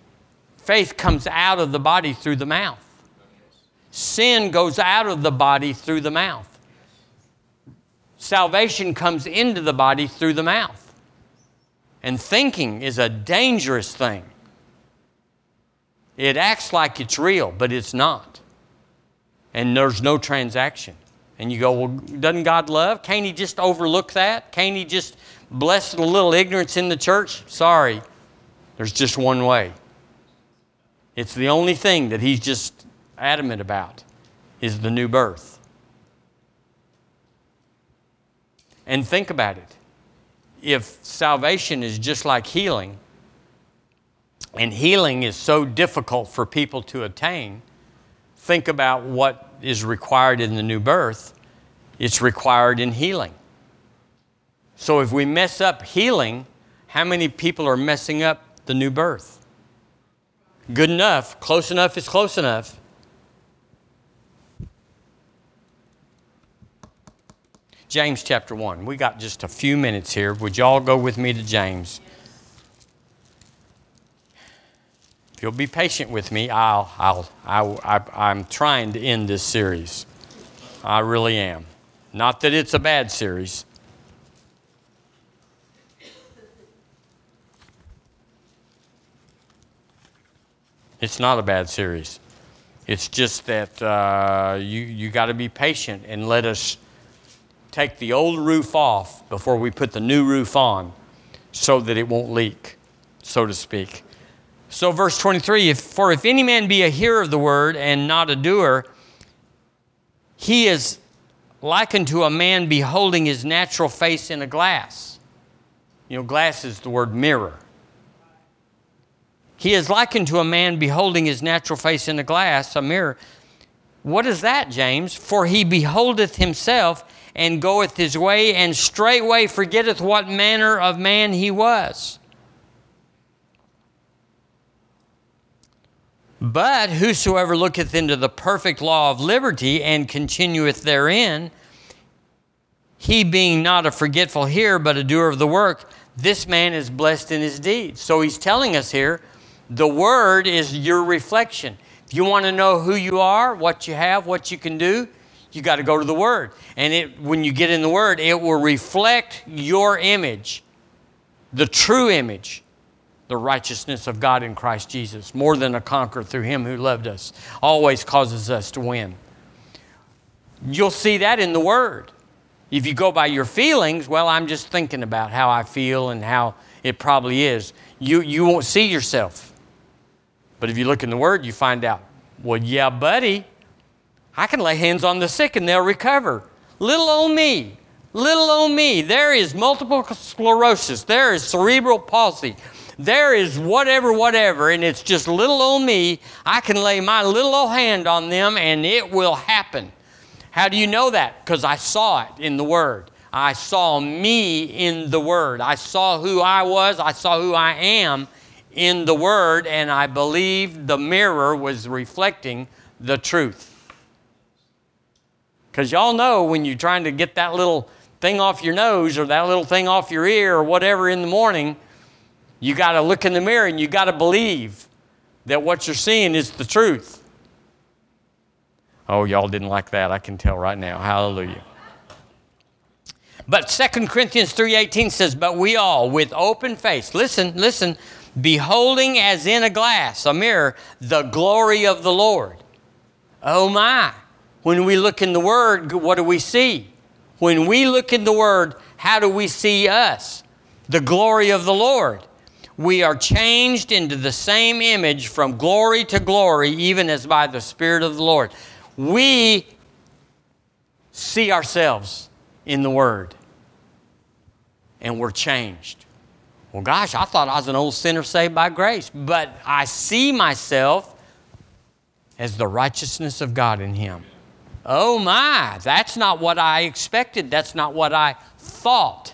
faith comes out of the body through the mouth. Sin goes out of the body through the mouth. Salvation comes into the body through the mouth. And thinking is a dangerous thing. It acts like it's real, but it's not. And there's no transaction. And you go, well, doesn't God love? Can't He just overlook that? Can't He just bless a little ignorance in the church? Sorry, there's just one way. It's the only thing that He's just adamant about is the new birth. And think about it. If salvation is just like healing, and healing is so difficult for people to attain, think about what is required in the new birth. It's required in healing. So if we mess up healing, how many people are messing up the new birth? Good enough, close enough is close enough. James chapter 1. We got just a few minutes here. Would you all go with me to James? If you'll be patient with me, I'll, I'll, I, I, I'm trying to end this series. I really am. Not that it's a bad series. It's not a bad series. It's just that uh, you, you got to be patient and let us take the old roof off before we put the new roof on so that it won't leak, so to speak. So, verse 23 if, For if any man be a hearer of the word and not a doer, he is likened to a man beholding his natural face in a glass. You know, glass is the word mirror. He is likened to a man beholding his natural face in a glass, a mirror. What is that, James? For he beholdeth himself and goeth his way, and straightway forgetteth what manner of man he was. But whosoever looketh into the perfect law of liberty and continueth therein, he being not a forgetful hearer, but a doer of the work, this man is blessed in his deeds. So he's telling us here the word is your reflection. If you want to know who you are, what you have, what you can do, you got to go to the Word. And it, when you get in the Word, it will reflect your image, the true image, the righteousness of God in Christ Jesus, more than a conqueror through Him who loved us, always causes us to win. You'll see that in the Word. If you go by your feelings, well, I'm just thinking about how I feel and how it probably is. You, you won't see yourself. But if you look in the Word, you find out, well, yeah, buddy, I can lay hands on the sick and they'll recover. Little old me, little old me. There is multiple sclerosis, there is cerebral palsy, there is whatever, whatever, and it's just little old me. I can lay my little old hand on them and it will happen. How do you know that? Because I saw it in the Word. I saw me in the Word. I saw who I was, I saw who I am in the Word, and I believed the mirror was reflecting the truth. Because y'all know when you're trying to get that little thing off your nose or that little thing off your ear or whatever in the morning, you got to look in the mirror and you got to believe that what you're seeing is the truth. Oh, y'all didn't like that. I can tell right now. Hallelujah. But 2 Corinthians 3:18 says, "But we all with open face, listen, listen, beholding as in a glass, a mirror, the glory of the Lord." Oh my. When we look in the Word, what do we see? When we look in the Word, how do we see us? The glory of the Lord. we are changed into the same image from glory to glory, even as by the Spirit of the Lord. We see ourselves in the Word and we're changed. Well, gosh, I thought I was an old sinner saved by grace, but I see myself as the righteousness of God in Him. Oh my, that's not what I expected. That's not what I thought.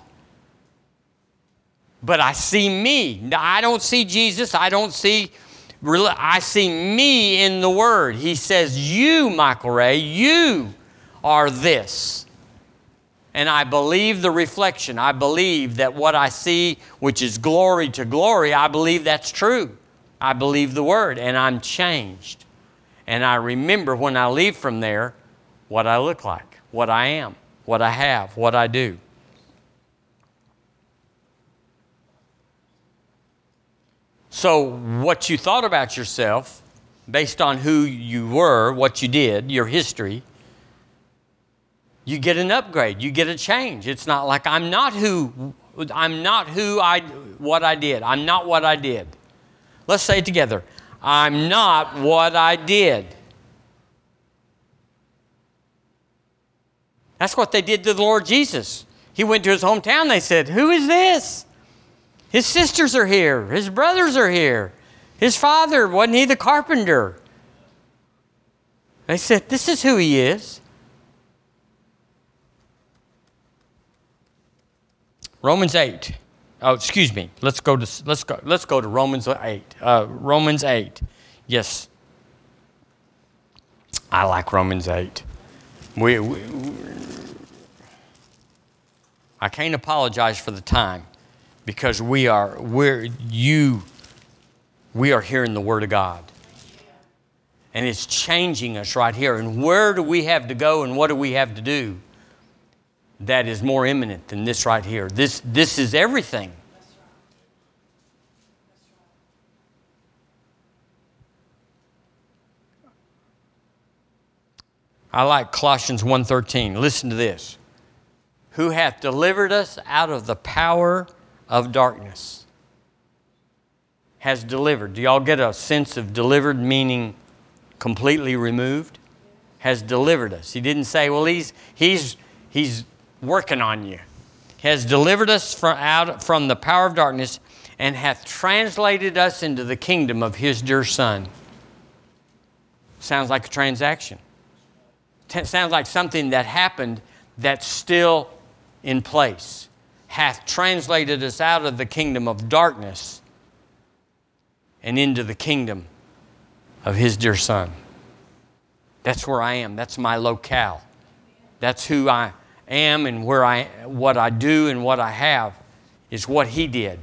But I see me. I don't see Jesus. I don't see, I see me in the Word. He says, You, Michael Ray, you are this. And I believe the reflection. I believe that what I see, which is glory to glory, I believe that's true. I believe the Word, and I'm changed. And I remember when I leave from there what I look like, what I am, what I have, what I do. So, what you thought about yourself, based on who you were, what you did, your history, you get an upgrade, you get a change. It's not like I'm not who I'm not who I what I did. I'm not what I did. Let's say it together. I'm not what I did. That's what they did to the Lord Jesus. He went to his hometown. They said, Who is this? His sisters are here. His brothers are here. His father, wasn't he the carpenter? They said, This is who he is. Romans 8. Oh, excuse me. Let's go to let's go let's go to Romans 8. Uh, Romans 8. Yes. I like Romans 8. We, we, I can't apologize for the time because we are we're you we are hearing the word of God. And it's changing us right here. And where do we have to go and what do we have to do that is more imminent than this right here? This this is everything. I like Colossians 1:13. Listen to this. Who hath delivered us out of the power of darkness. Has delivered. Do y'all get a sense of delivered meaning completely removed? Has delivered us. He didn't say, well, he's he's he's working on you. Has delivered us from out from the power of darkness and hath translated us into the kingdom of his dear son. Sounds like a transaction t- sounds like something that happened that's still in place. Hath translated us out of the kingdom of darkness and into the kingdom of his dear son. That's where I am. That's my locale. That's who I am and where I what I do and what I have is what he did.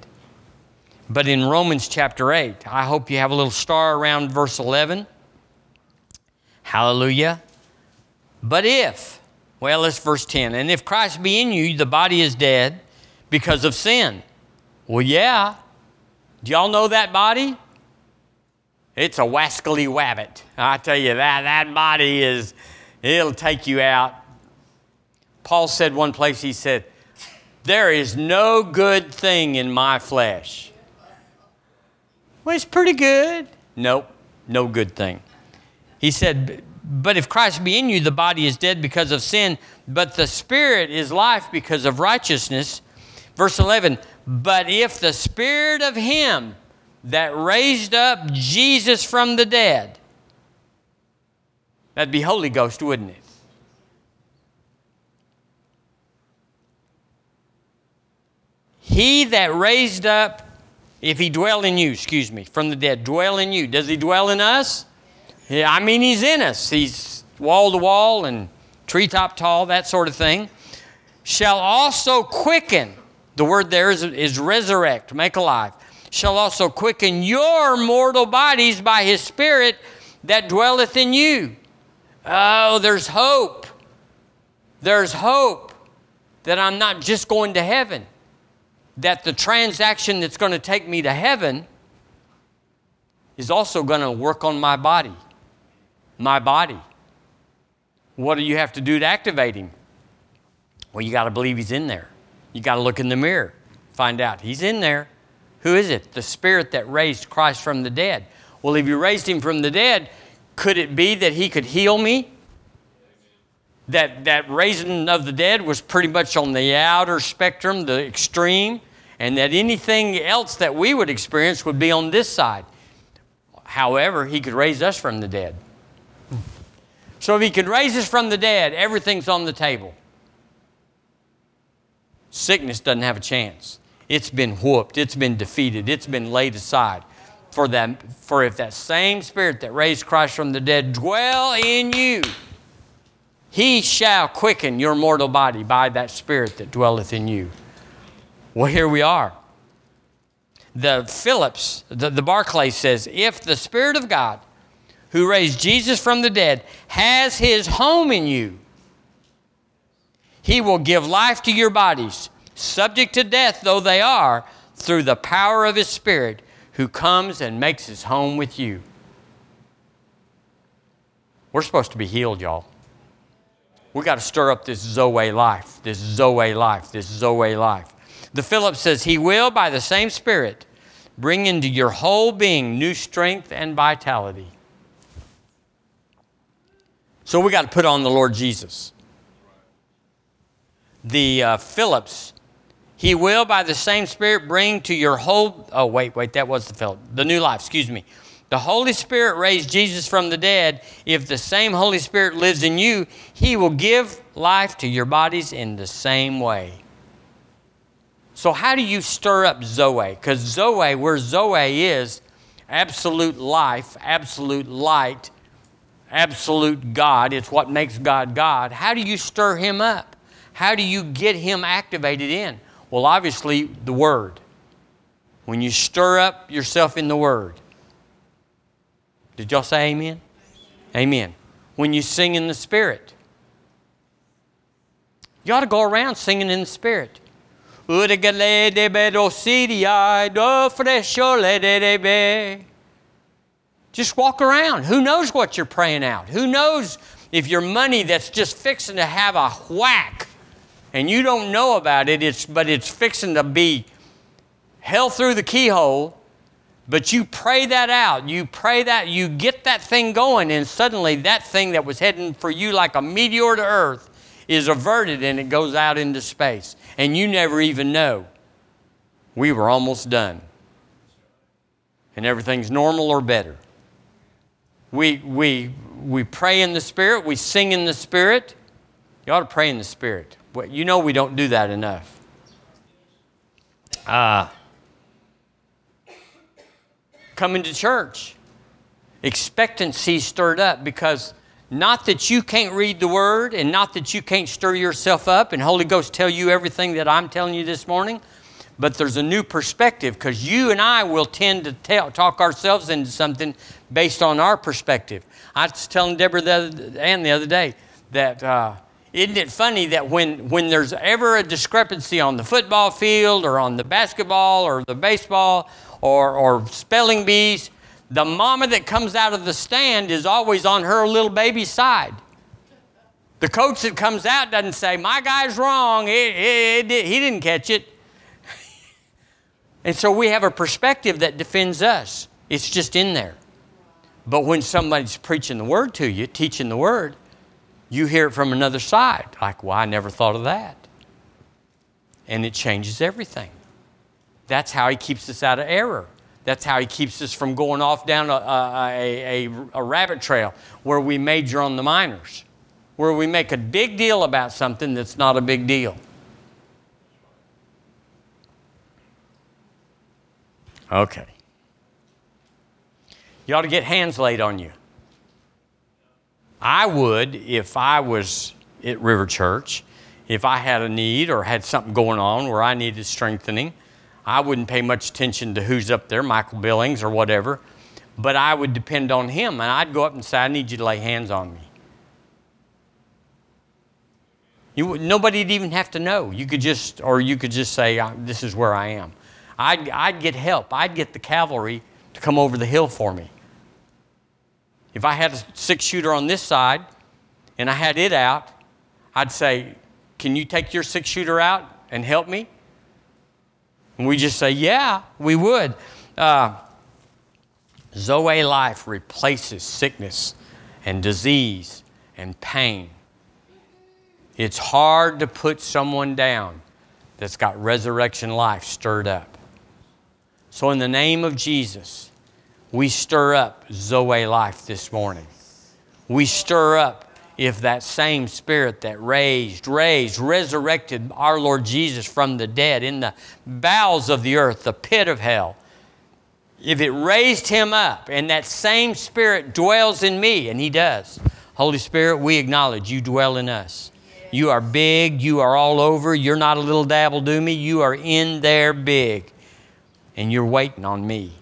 But in Romans chapter 8, I hope you have a little star around verse 11. Hallelujah. But if, well, it's verse 10, and if Christ be in you, the body is dead because of sin. Well, yeah. Do y'all know that body? It's a wascally wabbit. I tell you that, that body is, it'll take you out. Paul said one place, he said, There is no good thing in my flesh. Well, it's pretty good. Nope, no good thing. He said, but if Christ be in you, the body is dead because of sin, but the spirit is life because of righteousness. Verse 11, but if the spirit of him that raised up Jesus from the dead, that'd be Holy Ghost, wouldn't it? He that raised up, if he dwell in you, excuse me, from the dead, dwell in you. Does he dwell in us? Yeah, I mean, he's in us. He's wall to wall and treetop tall, that sort of thing. Shall also quicken, the word there is, is resurrect, make alive. Shall also quicken your mortal bodies by his Spirit that dwelleth in you. Oh, there's hope. There's hope that I'm not just going to heaven, that the transaction that's going to take me to heaven is also going to work on my body my body. What do you have to do to activate him? Well, you got to believe he's in there. You got to look in the mirror, find out he's in there. Who is it? The Spirit that raised Christ from the dead. Well, if you raised him from the dead, could it be that he could heal me? That, that raising of the dead was pretty much on the outer spectrum, the extreme, and that anything else that we would experience would be on this side. However, he could raise us from the dead. So if he could raise us from the dead, everything's on the table. Sickness doesn't have a chance. It's been whooped, it's been defeated, it's been laid aside. For, that, for if that same spirit that raised Christ from the dead dwell in you, he shall quicken your mortal body by that spirit that dwelleth in you. Well, here we are. The Phillips, the, the Barclay says, if the Spirit of God who raised Jesus from the dead has his home in you, he will give life to your bodies, subject to death though they are, through the power of his Spirit who comes and makes his home with you. We're supposed to be healed, y'all. We got to stir up this Zoe life, this Zoe life, this Zoe life. The Philip says, He will, by the same Spirit, bring into your whole being new strength and vitality. So we got to put on the Lord Jesus. The uh, Phillips he will, by the same Spirit, bring to your whole. Oh, wait, wait, that was the Philip. The new life, excuse me. The Holy Spirit raised Jesus from the dead. If the same Holy Spirit lives in you, He will give life to your bodies in the same way. So, how do you stir up Zoe? Because Zoe, where Zoe is, absolute life, absolute light, absolute God, it's what makes God God. How do you stir Him up? How do you get Him activated in? Well, obviously, the Word. When you stir up yourself in the Word. Did y'all say amen? Amen. When you sing in the Spirit. You ought to go around singing in the Spirit. Just walk around. Who knows what you're praying out? Who knows if your money that's just fixing to have a whack and you don't know about it, it's, but it's fixing to be held through the keyhole. But you pray that out. You pray that, you get that thing going, and suddenly that thing that was heading for you like a meteor to earth is averted and it goes out into space. And you never even know. We were almost done. And everything's normal or better. We, we, we pray in the Spirit, we sing in the Spirit. You ought to pray in the Spirit. You know we don't do that enough. Uh, coming to church, expectancy stirred up because not that you can't read the word and not that you can't stir yourself up and Holy Ghost tell you everything that I'm telling you this morning, but there's a new perspective because you and I will tend to tell, talk ourselves into something based on our perspective. I was telling Deborah the other, and the other day that uh, isn't it funny that when, when there's ever a discrepancy on the football field or on the basketball or the baseball or, or spelling bees, the mama that comes out of the stand is always on her little baby's side. The coach that comes out doesn't say, My guy's wrong, he, didn't catch it. And so we have a perspective that defends us, it's just in there. But when somebody's preaching the word to you, teaching the word, you hear it from another side, like, well, I never thought of that. And it changes everything. That's how he keeps us out of error. That's how he keeps us from going off down a, a, a, a, rabbit trail where we major on the minors, where we make a big deal about something that's not a big deal. Okay. You ought to get hands laid on you. I would, if I was at River Church, if I had a need or had something going on where I needed strengthening, I wouldn't pay much attention to who's up there, Michael Billings or whatever, but I would depend on him and I'd go up and say, I need you to lay hands on me. You, nobody'd even have to know. You could just, or you could just say, This is where I am. I'd, I'd get help. I'd get the cavalry to come over the hill for me. If I had a six shooter on this side and I had it out, I'd say, Can you take your six shooter out and help me? And we just say, yeah, we would. Uh, Zoe life replaces sickness and disease and pain. It's hard to put someone down that's got resurrection life stirred up. So, in the name of Jesus, we stir up Zoe life this morning. We stir up if that same spirit that raised, raised, resurrected our Lord Jesus from the dead in the bowels of the earth, the pit of hell, if it raised him up and that same spirit dwells in me, and he does, Holy Spirit, we acknowledge you dwell in us. You are big, you are all over, you're not a little dabble do me, you are in there big. And you're waiting on me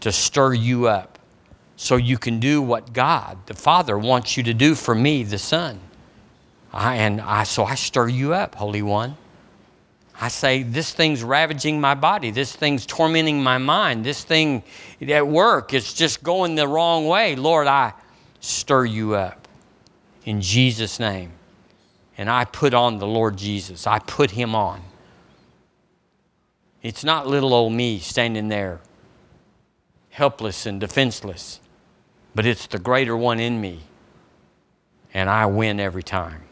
to stir you up so you can do what God, the Father, wants you to do for me, the Son. I, and I, so I stir you up, Holy One. I say, This thing's ravaging my body. This thing's tormenting my mind. This thing at work is just going the wrong way. Lord, I stir you up in Jesus' name. And I put on the Lord Jesus, I put him on. It's not little old me standing there helpless and defenseless but it's the greater one in me. And I win every time.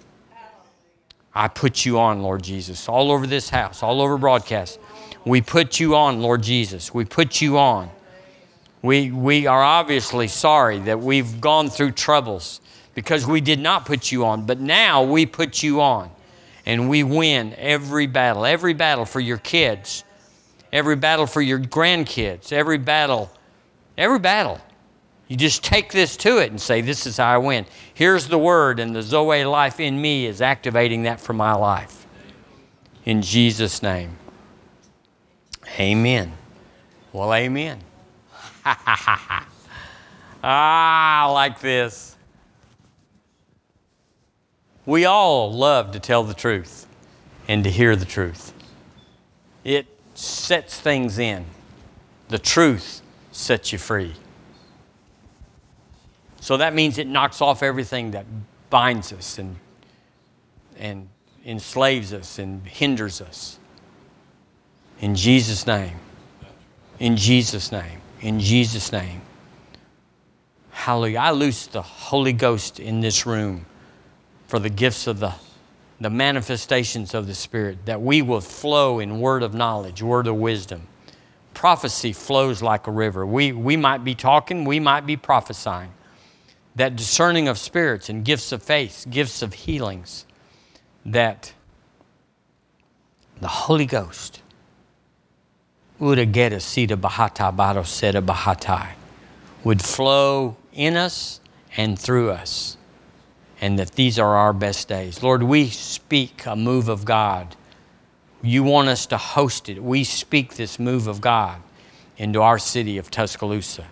I put you on, Lord Jesus, all over this house, all over broadcast. We put you on, Lord Jesus. We put you on. We, we are obviously sorry that we've gone through troubles because we did not put you on, but now we put you on and we win every battle, every battle for your kids, every battle for your grandkids, every battle, every battle. You just take this to it and say, This is how I win. Here's the word, and the Zoe life in me is activating that for my life. In Jesus' name. Amen. Well, amen. ah, I like this. We all love to tell the truth and to hear the truth. It sets things in. The truth sets you free. So that means it knocks off everything that binds us and, and enslaves us and hinders us. In Jesus' name. In Jesus' name. In Jesus' name. Hallelujah. I loose the Holy Ghost in this room for the gifts of the, the manifestations of the Spirit, that we will flow in word of knowledge, word of wisdom. Prophecy flows like a river. We, we might be talking, we might be prophesying that discerning of spirits and gifts of faith, gifts of healings, that the Holy Ghost would would flow in us and through us, and that these are our best days. Lord, we speak a move of God. You want us to host it. We speak this move of God into our city of Tuscaloosa.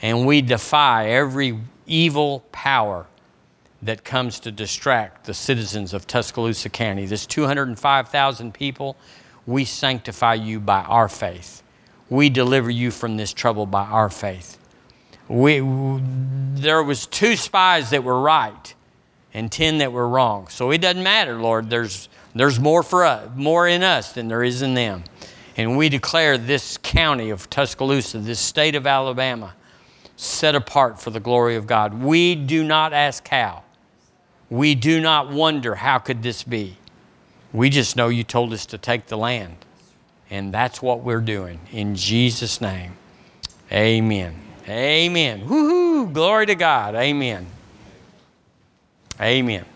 And we defy every evil power that comes to distract the citizens of Tuscaloosa County. This 205,000 people, we sanctify you by our faith. We deliver you from this trouble by our faith. We, there was two spies that were right and 10 that were wrong. So it doesn't matter, Lord. There's, there's more for us, more in us than there is in them. And we declare this county of Tuscaloosa, this state of Alabama, set apart for the glory of God. We do not ask how. We do not wonder how could this be. We just know you told us to take the land. And that's what we're doing. In Jesus' name. Amen. Amen. Woohoo! Glory to God. Amen. Amen.